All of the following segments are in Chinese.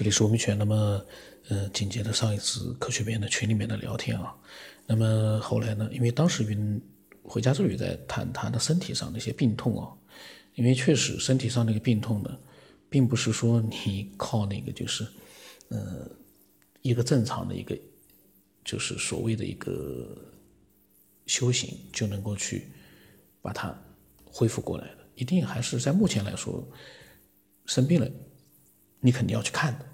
这里是吴明全。那么，呃，紧接着上一次科学边的群里面的聊天啊，那么后来呢，因为当时云回家之旅在谈他的身体上的一些病痛啊，因为确实身体上那个病痛呢，并不是说你靠那个就是，呃，一个正常的一个，就是所谓的一个修行就能够去把它恢复过来的，一定还是在目前来说生病了。你肯定要去看的，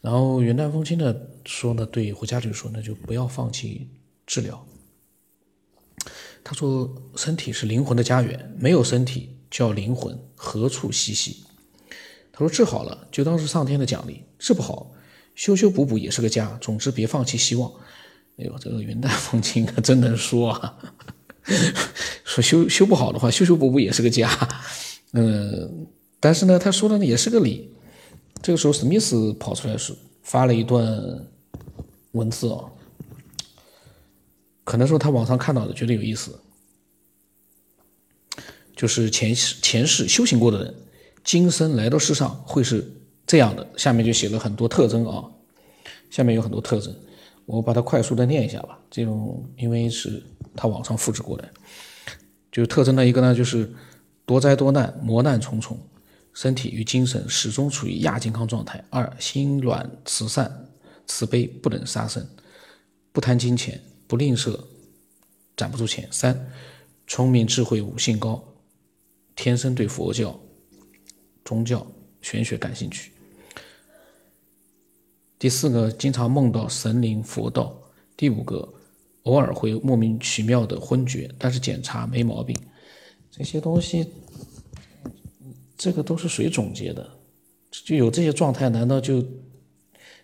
然后云淡风轻的说呢，对胡家就说呢，就不要放弃治疗。他说，身体是灵魂的家园，没有身体叫灵魂何处栖息？他说，治好了就当是上天的奖励，治不好修修补补也是个家。总之别放弃希望。哎呦，这个云淡风轻可真能说啊！说修修不好的话，修修补补也是个家。嗯，但是呢，他说的也是个理。这个时候，史密斯跑出来是发了一段文字啊，可能说他网上看到的觉得有意思，就是前世前世修行过的人，今生来到世上会是这样的。下面就写了很多特征啊，下面有很多特征，我把它快速的念一下吧。这种因为是他网上复制过来，就特征的一个呢，就是多灾多难，磨难重重。身体与精神始终处于亚健康状态。二，心软慈善慈悲，不能杀生，不贪金钱，不吝啬，攒不住钱。三，聪明智慧，悟性高，天生对佛教、宗教、玄学感兴趣。第四个，经常梦到神灵佛道。第五个，偶尔会莫名其妙的昏厥，但是检查没毛病。这些东西。这个都是谁总结的？就有这些状态，难道就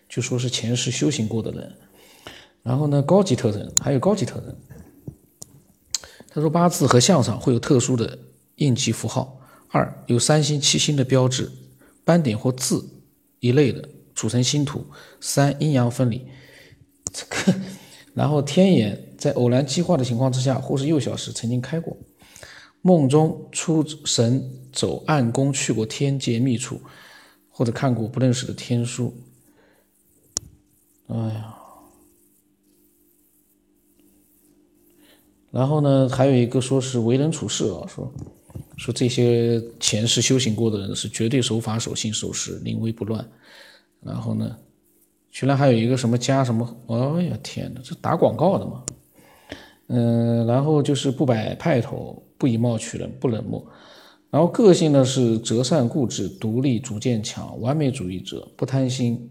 就说是前世修行过的人？然后呢，高级特征还有高级特征。他说八字和相上会有特殊的印记符号。二有三星七星的标志、斑点或字一类的组成星图。三阴阳分离。这个，然后天眼在偶然激化的情况之下，或是幼小时曾经开过。梦中出神走暗宫，去过天界秘处，或者看过不认识的天书。哎呀，然后呢，还有一个说是为人处事啊，说说这些前世修行过的人是绝对守法、守信、守时、临危不乱。然后呢，居然还有一个什么加什么，哎呀天哪，这打广告的嘛。嗯，然后就是不摆派头。不以貌取人，不冷漠，然后个性呢是择善固执、独立、逐渐强、完美主义者，不贪心，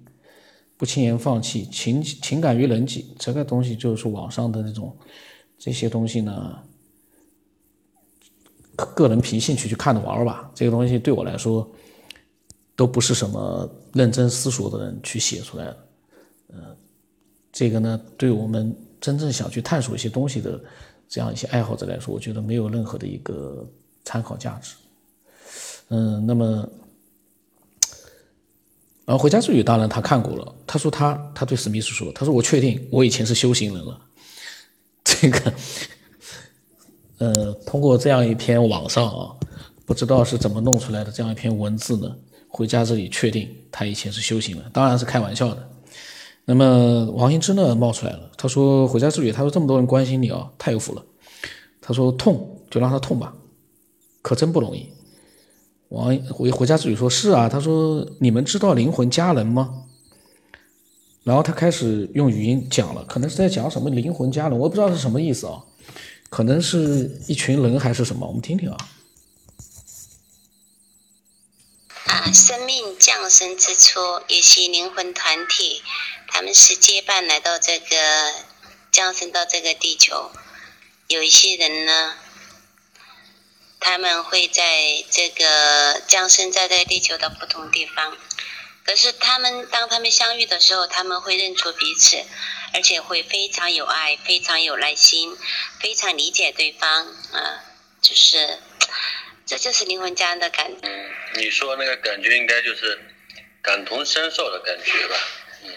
不轻言放弃，情情感于人际。这个东西就是网上的那种这些东西呢，个人凭兴趣去看着玩吧。这个东西对我来说，都不是什么认真思索的人去写出来的。呃，这个呢，对我们真正想去探索一些东西的。这样一些爱好者来说，我觉得没有任何的一个参考价值。嗯，那么，然后回家之旅当然他看过了，他说他他对史密斯说，他说我确定我以前是修行人了。这个，呃，通过这样一篇网上啊，不知道是怎么弄出来的这样一篇文字呢？回家这里确定他以前是修行人，当然是开玩笑的。那么王羲之呢冒出来了，他说回家之旅，他说这么多人关心你啊，太有福了。他说痛就让他痛吧，可真不容易。王回回家之旅说是啊，他说你们知道灵魂家人吗？然后他开始用语音讲了，可能是在讲什么灵魂家人，我不知道是什么意思啊，可能是一群人还是什么，我们听听啊。啊，生命降生之初，也是灵魂团体。他们是结伴来到这个降生到这个地球，有一些人呢，他们会在这个降生在这地球的不同地方，可是他们当他们相遇的时候，他们会认出彼此，而且会非常有爱，非常有耐心，非常理解对方啊，就是这就是灵魂家人的感觉。嗯，你说那个感觉应该就是感同身受的感觉吧？嗯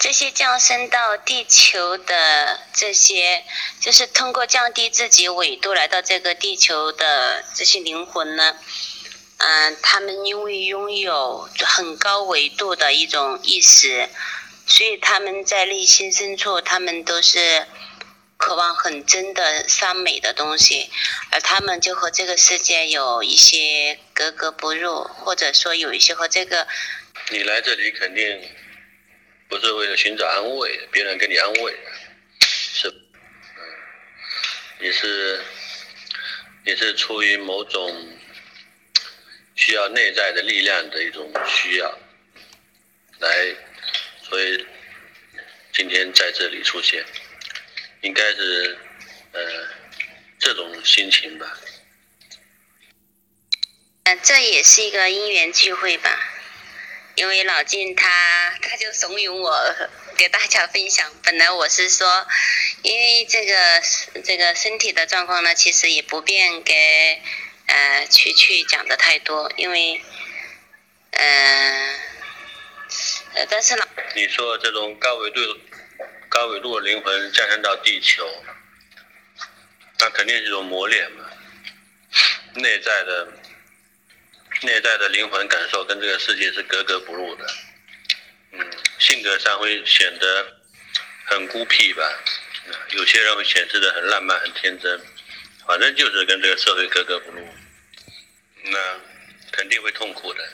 这些降生到地球的这些，就是通过降低自己纬度来到这个地球的这些灵魂呢，嗯，他们因为拥有很高维度的一种意识，所以他们在内心深处，他们都是渴望很真的善美的东西，而他们就和这个世界有一些格格不入，或者说有一些和这个。你来这里肯定不是为了寻找安慰，别人给你安慰，是，嗯，你是你是出于某种需要内在的力量的一种需要来，所以今天在这里出现，应该是呃这种心情吧。嗯，这也是一个因缘聚会吧。因为老金他他就怂恿我给大家分享。本来我是说，因为这个这个身体的状况呢，其实也不便给呃去去讲的太多，因为嗯呃，但是呢，你说这种高维度高维度的灵魂降生到地球，那肯定是一种磨练嘛，内在的。内在的灵魂感受跟这个世界是格格不入的，嗯，性格上会显得很孤僻吧，有些人会显示的很浪漫、很天真，反正就是跟这个社会格格不入，那肯定会痛苦的，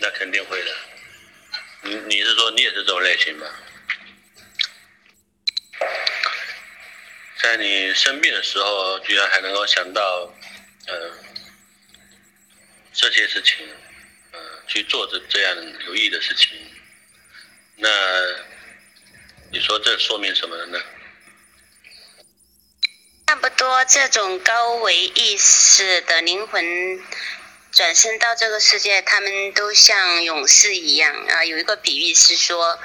那肯定会的。你你是说你也是这种类型吗？在你生病的时候，居然还能够想到，嗯。这些事情，呃，去做这这样有意义的事情，那你说这说明什么呢？差不多，这种高维意识的灵魂转身到这个世界，他们都像勇士一样啊。有一个比喻是说。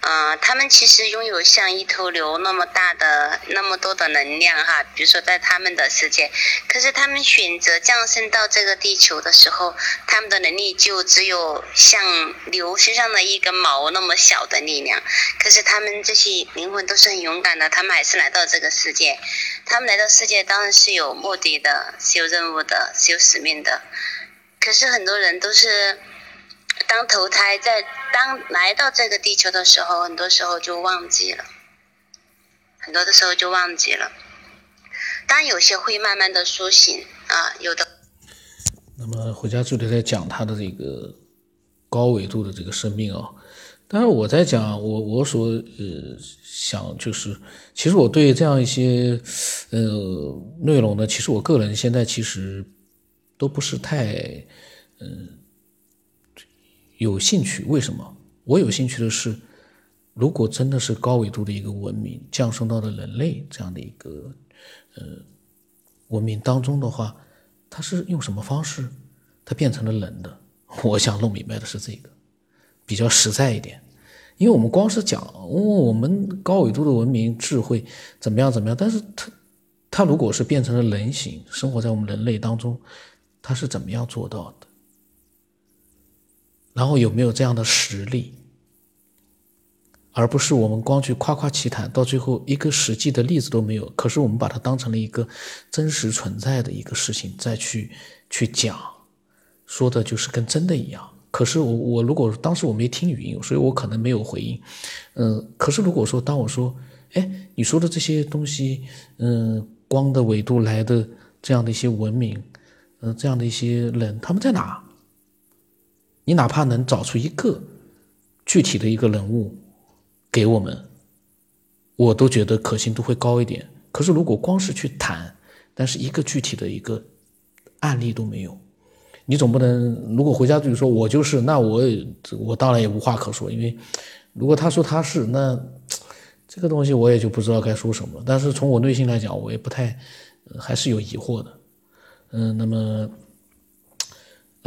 嗯，他们其实拥有像一头牛那么大的、那么多的能量哈。比如说在他们的世界，可是他们选择降生到这个地球的时候，他们的能力就只有像牛身上的一根毛那么小的力量。可是他们这些灵魂都是很勇敢的，他们还是来到这个世界。他们来到世界当然是有目的的，是有任务的，是有使命的。可是很多人都是。当投胎在当来到这个地球的时候，很多时候就忘记了，很多的时候就忘记了。当然有些会慢慢的苏醒啊，有的。那么回家之后在讲他的这个高维度的这个生命啊，但是我在讲我我所呃想就是，其实我对这样一些呃内容呢，其实我个人现在其实都不是太嗯。有兴趣？为什么？我有兴趣的是，如果真的是高维度的一个文明降生到了人类这样的一个呃文明当中的话，它是用什么方式，它变成了人的？我想弄明白的是这个，比较实在一点。因为我们光是讲哦，我们高维度的文明智慧怎么样怎么样，但是它它如果是变成了人形，生活在我们人类当中，它是怎么样做到的？然后有没有这样的实力，而不是我们光去夸夸其谈，到最后一个实际的例子都没有。可是我们把它当成了一个真实存在的一个事情再去去讲，说的就是跟真的一样。可是我我如果当时我没听语音，所以我可能没有回应。嗯，可是如果说当我说，哎，你说的这些东西，嗯，光的纬度来的这样的一些文明，嗯，这样的一些人，他们在哪？你哪怕能找出一个具体的一个人物给我们，我都觉得可信度会高一点。可是如果光是去谈，但是一个具体的一个案例都没有，你总不能如果回家自己说我就是，那我我当然也无话可说。因为如果他说他是，那这个东西我也就不知道该说什么。但是从我内心来讲，我也不太还是有疑惑的。嗯，那么。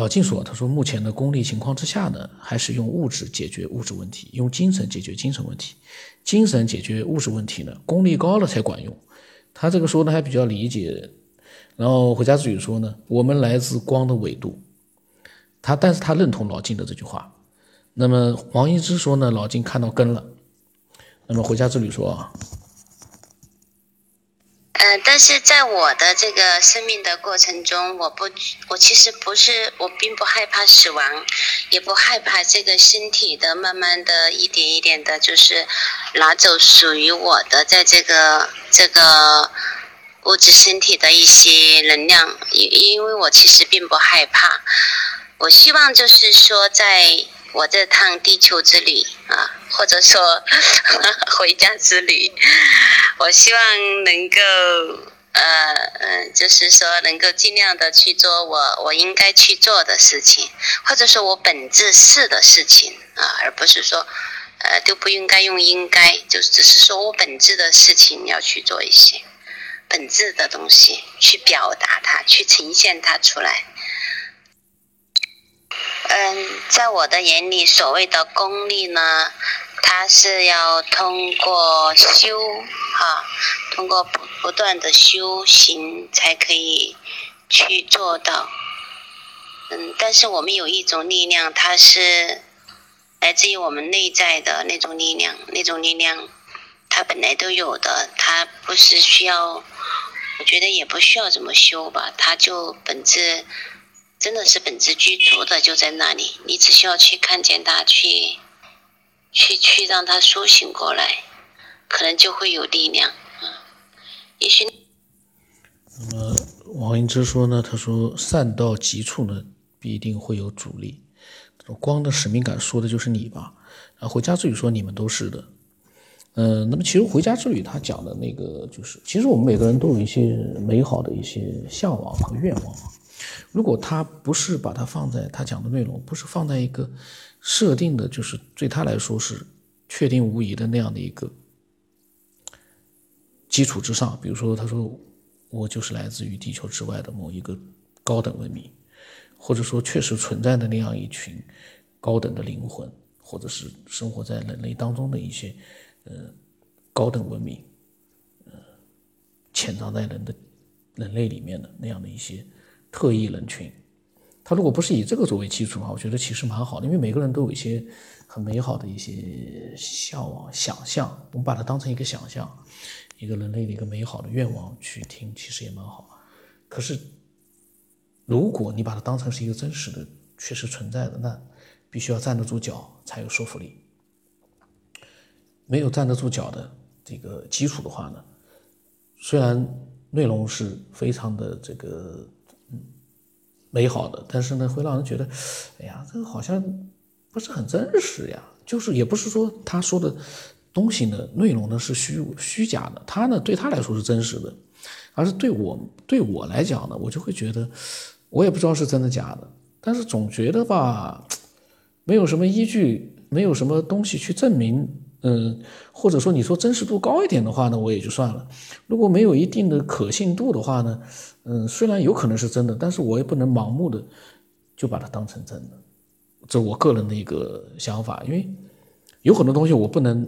老金说：“他说，目前的功利情况之下呢，还是用物质解决物质问题，用精神解决精神问题，精神解决物质问题呢，功力高了才管用。他这个说的还比较理解。然后回家之旅说呢，我们来自光的纬度。他，但是他认同老金的这句话。那么黄一之说呢，老金看到根了。那么回家之旅说。”嗯，但是在我的这个生命的过程中，我不，我其实不是，我并不害怕死亡，也不害怕这个身体的慢慢的一点一点的，就是拿走属于我的在这个这个物质身体的一些能量，因因为我其实并不害怕，我希望就是说在。我这趟地球之旅啊，或者说 回家之旅，我希望能够呃嗯，就是说能够尽量的去做我我应该去做的事情，或者说我本质是的事情啊，而不是说呃都不应该用应该，就只是说我本质的事情要去做一些本质的东西，去表达它，去呈现它出来。嗯，在我的眼里，所谓的功利呢，它是要通过修哈，通过不不断的修行才可以去做到。嗯，但是我们有一种力量，它是来自于我们内在的那种力量，那种力量它本来都有的，它不是需要，我觉得也不需要怎么修吧，它就本质。真的是本质具足的就在那里，你只需要去看见它，去，去去让它苏醒过来，可能就会有力量。嗯，也许。那么王英之说呢？他说善到极处呢，必定会有阻力。光的使命感说的就是你吧？啊，回家之旅说你们都是的。嗯，那么其实回家之旅他讲的那个就是，其实我们每个人都有一些美好的一些向往和愿望。如果他不是把它放在他讲的内容，不是放在一个设定的，就是对他来说是确定无疑的那样的一个基础之上，比如说他说我就是来自于地球之外的某一个高等文明，或者说确实存在的那样一群高等的灵魂，或者是生活在人类当中的一些呃高等文明，呃潜藏在人的人类里面的那样的一些。特异人群，他如果不是以这个作为基础的话，我觉得其实蛮好的，因为每个人都有一些很美好的一些向往、想象，我们把它当成一个想象，一个人类的一个美好的愿望去听，其实也蛮好。可是，如果你把它当成是一个真实的、确实存在的，那必须要站得住脚才有说服力。没有站得住脚的这个基础的话呢，虽然内容是非常的这个。美好的，但是呢，会让人觉得，哎呀，这个好像不是很真实呀。就是也不是说他说的东西呢，内容呢是虚虚假的，他呢对他来说是真实的，而是对我对我来讲呢，我就会觉得，我也不知道是真的假的，但是总觉得吧，没有什么依据，没有什么东西去证明。嗯，或者说你说真实度高一点的话呢，我也就算了。如果没有一定的可信度的话呢，嗯，虽然有可能是真的，但是我也不能盲目的就把它当成真的。这我个人的一个想法，因为有很多东西我不能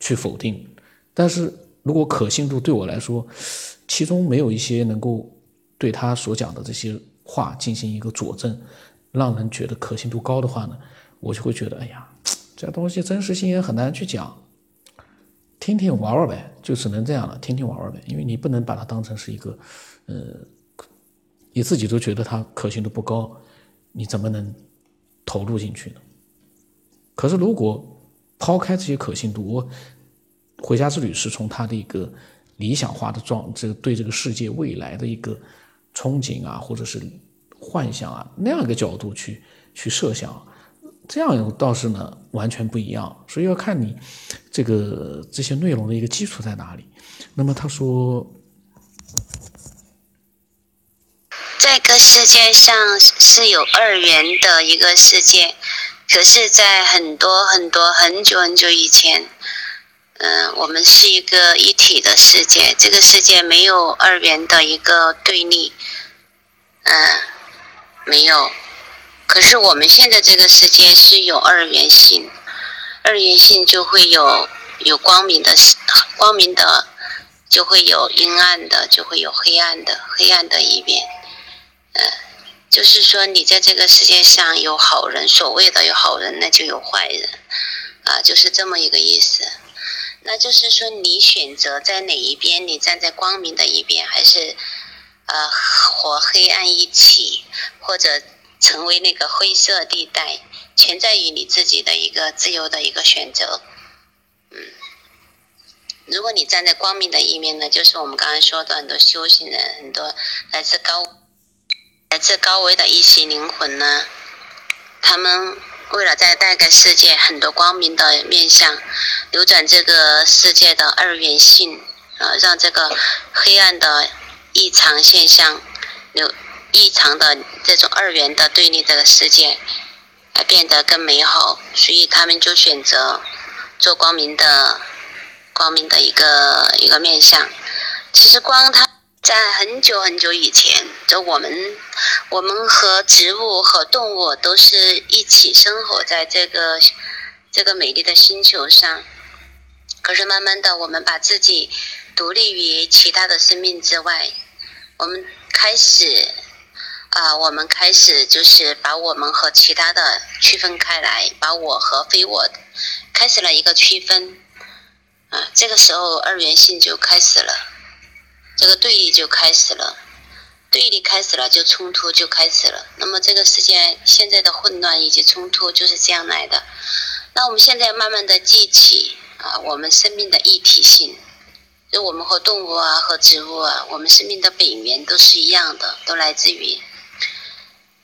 去否定，但是如果可信度对我来说，其中没有一些能够对他所讲的这些话进行一个佐证，让人觉得可信度高的话呢，我就会觉得，哎呀。这东西真实性也很难去讲，听听玩玩呗，就只能这样了，听听玩玩呗。因为你不能把它当成是一个，呃，你自己都觉得它可信度不高，你怎么能投入进去呢？可是如果抛开这些可信度，我回家之旅是从他的一个理想化的状，这个对这个世界未来的一个憧憬啊，或者是幻想啊那样一个角度去去设想。这样倒是呢，完全不一样，所以要看你这个这些内容的一个基础在哪里。那么他说，这个世界上是有二元的一个世界，可是，在很多很多很久很久以前，嗯，我们是一个一体的世界，这个世界没有二元的一个对立，嗯，没有。可是我们现在这个世界是有二元性，二元性就会有有光明的，光明的就会有阴暗的，就会有黑暗的，黑暗的一面。嗯，就是说你在这个世界上有好人，所谓的有好人，那就有坏人，啊，就是这么一个意思。那就是说，你选择在哪一边？你站在光明的一边，还是呃和黑暗一起，或者成为那个灰色地带？全在于你自己的一个自由的一个选择。嗯，如果你站在光明的一面呢，就是我们刚才说的很多修行人，很多来自高来自高维的一些灵魂呢，他们。为了在带给世界很多光明的面相，扭转这个世界的二元性，呃，让这个黑暗的异常现象，有异常的这种二元的对立的世界，来变得更美好，所以他们就选择做光明的，光明的一个一个面相。其实光它。在很久很久以前，就我们，我们和植物和动物都是一起生活在这个这个美丽的星球上。可是慢慢的，我们把自己独立于其他的生命之外，我们开始啊，我们开始就是把我们和其他的区分开来，把我和非我开始了一个区分。啊，这个时候二元性就开始了。这个对立就开始了，对立开始了，就冲突就开始了。那么这个世界现在的混乱以及冲突就是这样来的。那我们现在慢慢的记起啊，我们生命的一体性，就我们和动物啊和植物啊，我们生命的本源都是一样的，都来自于。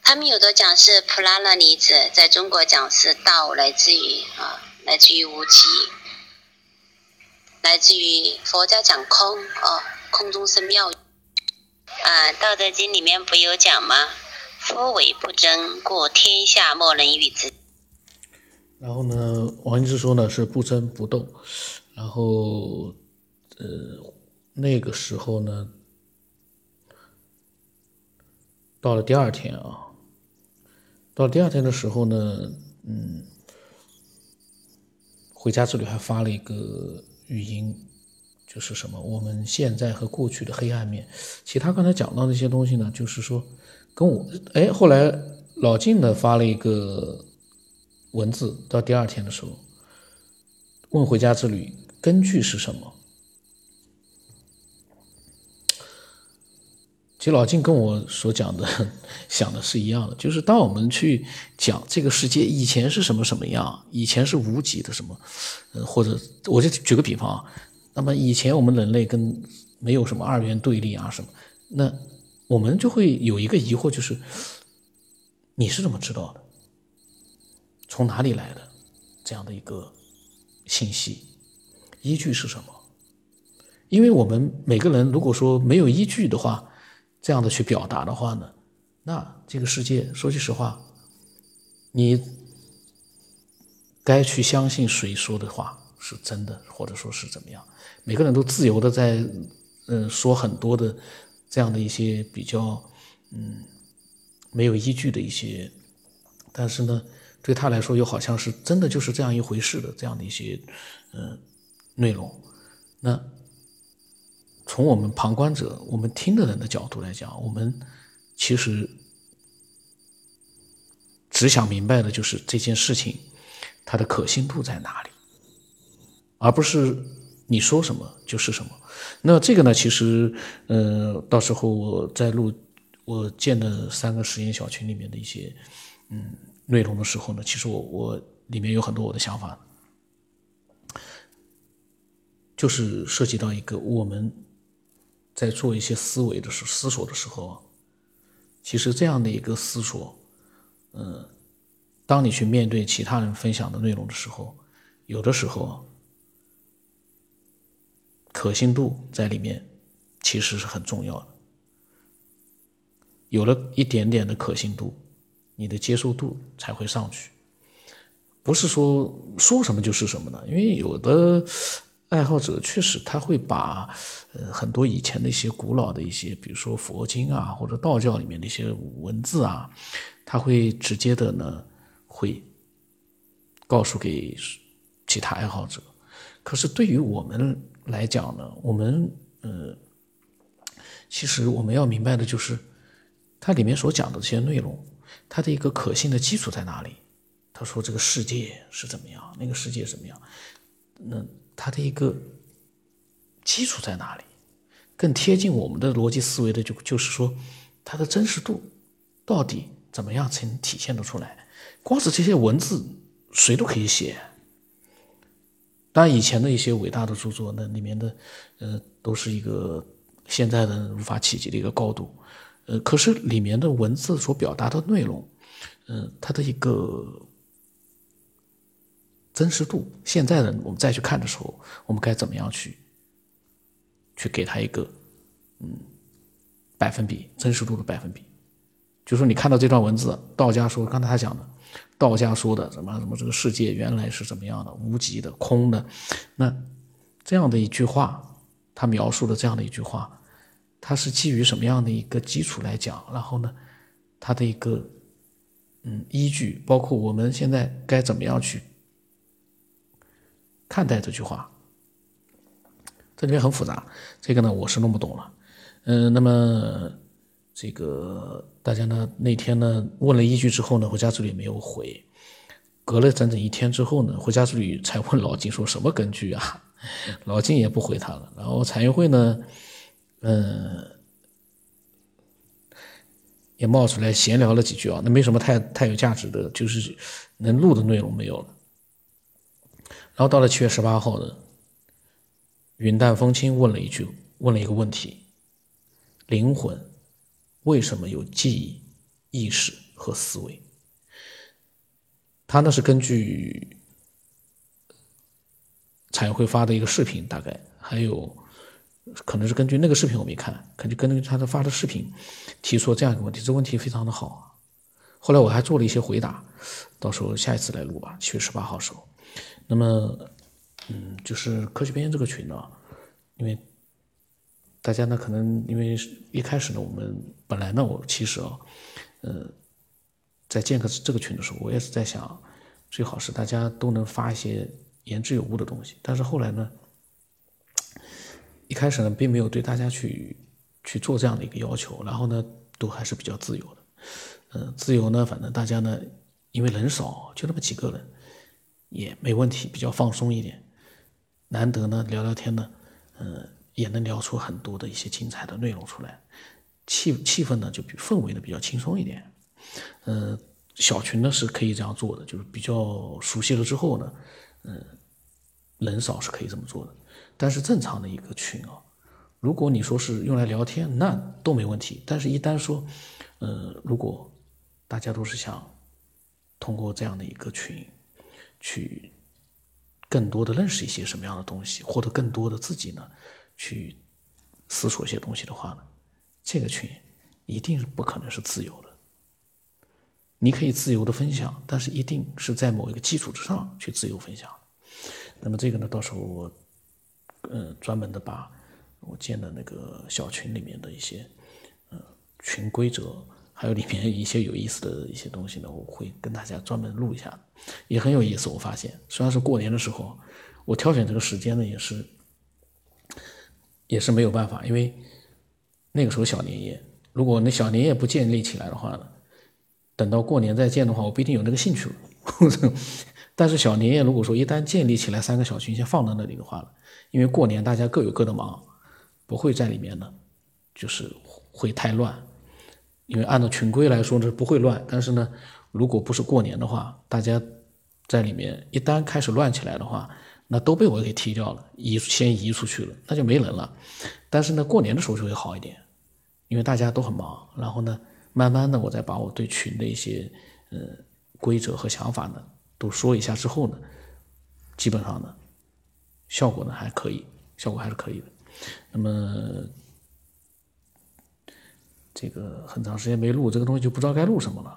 他们有的讲是普拉那离子，在中国讲是道，来自于啊，来自于无极，来自于佛家讲空啊。空中生妙啊，《道德经》里面不有讲吗？夫为不争，故天下莫能与之。然后呢，王羲之说呢是不争不斗。然后，呃，那个时候呢，到了第二天啊，到第二天的时候呢，嗯，回家之旅还发了一个语音。就是什么？我们现在和过去的黑暗面。其他刚才讲到那些东西呢，就是说，跟我哎，后来老静呢发了一个文字，到第二天的时候问回家之旅根据是什么？其实老静跟我所讲的想的是一样的，就是当我们去讲这个世界以前是什么什么样，以前是无极的什么，呃，或者我就举个比方啊。那么以前我们人类跟没有什么二元对立啊什么，那我们就会有一个疑惑，就是你是怎么知道的？从哪里来的这样的一个信息？依据是什么？因为我们每个人如果说没有依据的话，这样的去表达的话呢，那这个世界说句实话，你该去相信谁说的话是真的，或者说是怎么样？每个人都自由的在，嗯，说很多的这样的一些比较，嗯，没有依据的一些，但是呢，对他来说又好像是真的就是这样一回事的这样的一些，嗯，内容。那从我们旁观者、我们听的人的角度来讲，我们其实只想明白的就是这件事情它的可信度在哪里，而不是。你说什么就是什么，那这个呢？其实，呃，到时候我在录我建的三个实验小群里面的一些，嗯，内容的时候呢，其实我我里面有很多我的想法，就是涉及到一个我们在做一些思维的时思索的时候，其实这样的一个思索，嗯，当你去面对其他人分享的内容的时候，有的时候。可信度在里面其实是很重要的，有了一点点的可信度，你的接受度才会上去。不是说说什么就是什么的，因为有的爱好者确实他会把呃很多以前的一些古老的一些，比如说佛经啊或者道教里面的一些文字啊，他会直接的呢会告诉给其他爱好者。可是对于我们，来讲呢，我们呃，其实我们要明白的就是，它里面所讲的这些内容，它的一个可信的基础在哪里？他说这个世界是怎么样，那个世界怎么样？那它的一个基础在哪里？更贴近我们的逻辑思维的，就就是说，它的真实度到底怎么样才能体现得出来？光是这些文字，谁都可以写。当然，以前的一些伟大的著作，那里面的，呃，都是一个现在的无法企及的一个高度，呃，可是里面的文字所表达的内容，嗯，它的一个真实度，现在的我们再去看的时候，我们该怎么样去，去给他一个，嗯，百分比真实度的百分比，就说你看到这段文字，道家说，刚才他讲的。道家说的什么什么这个世界原来是怎么样的无极的空的，那这样的一句话，他描述的这样的一句话，它是基于什么样的一个基础来讲？然后呢，它的一个嗯依据，包括我们现在该怎么样去看待这句话？这里面很复杂，这个呢我是弄不懂了。嗯，那么。这个大家呢那天呢问了一句之后呢，回家之旅没有回，隔了整整一天之后呢，回家之旅才问老金说什么根据啊？老金也不回他了。然后彩云会呢，嗯，也冒出来闲聊了几句啊，那没什么太太有价值的，就是能录的内容没有了。然后到了七月十八号呢，云淡风轻问了一句，问了一个问题：灵魂。为什么有记忆、意识和思维？他呢是根据彩绘发的一个视频，大概还有可能是根据那个视频我没看，可能根据他的发的视频提出这样一个问题，这问题非常的好。后来我还做了一些回答，到时候下一次来录吧，七月十八号时候。那么，嗯，就是科学边这个群呢，因为。大家呢，可能因为一开始呢，我们本来呢，我其实啊，呃，在建个这个群的时候，我也是在想，最好是大家都能发一些言之有物的东西。但是后来呢，一开始呢，并没有对大家去去做这样的一个要求，然后呢，都还是比较自由的。嗯，自由呢，反正大家呢，因为人少，就那么几个人，也没问题，比较放松一点。难得呢，聊聊天呢，嗯。也能聊出很多的一些精彩的内容出来，气气氛呢就比氛围呢比较轻松一点，呃，小群呢是可以这样做的，就是比较熟悉了之后呢，嗯，人少是可以这么做的，但是正常的一个群啊，如果你说是用来聊天，那都没问题，但是一旦说，呃，如果大家都是想通过这样的一个群去更多的认识一些什么样的东西，获得更多的自己呢？去思索一些东西的话呢，这个群一定是不可能是自由的。你可以自由的分享，但是一定是在某一个基础之上去自由分享。那么这个呢，到时候我呃专门的把我建的那个小群里面的一些呃群规则，还有里面一些有意思的一些东西呢，我会跟大家专门录一下，也很有意思。我发现，虽然是过年的时候，我挑选这个时间呢，也是。也是没有办法，因为那个时候小年夜，如果那小年夜不建立起来的话呢，等到过年再建的话，我不一定有那个兴趣了。但是小年夜如果说一旦建立起来三个小群先放在那里的话呢，因为过年大家各有各的忙，不会在里面呢，就是会太乱。因为按照群规来说呢不会乱，但是呢，如果不是过年的话，大家在里面一旦开始乱起来的话。那都被我给踢掉了，移先移出去了，那就没人了。但是呢，过年的时候就会好一点，因为大家都很忙。然后呢，慢慢的我再把我对群的一些呃规则和想法呢都说一下之后呢，基本上呢效果呢还可以，效果还是可以的。那么这个很长时间没录这个东西，就不知道该录什么了。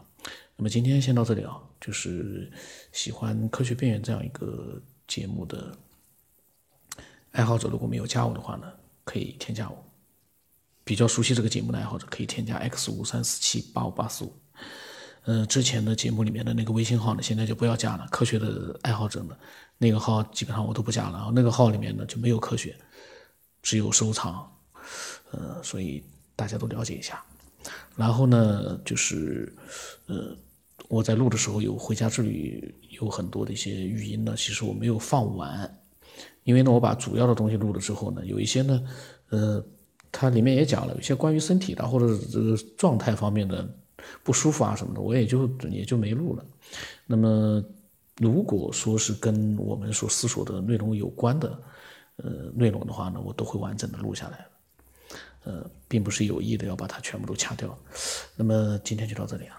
那么今天先到这里啊，就是喜欢科学边缘这样一个。节目的爱好者如果没有加我的话呢，可以添加我。比较熟悉这个节目的爱好者可以添加 x 五三四七八五八四五。呃，之前的节目里面的那个微信号呢，现在就不要加了。科学的爱好者呢，那个号基本上我都不加了。那个号里面呢就没有科学，只有收藏。呃，所以大家都了解一下。然后呢，就是呃。我在录的时候有回家之旅，有很多的一些语音呢，其实我没有放完，因为呢，我把主要的东西录了之后呢，有一些呢，呃，它里面也讲了，有些关于身体的或者这个状态方面的不舒服啊什么的，我也就也就没录了。那么，如果说是跟我们所思索的内容有关的，呃，内容的话呢，我都会完整的录下来。呃，并不是有意的要把它全部都掐掉。那么今天就到这里啊。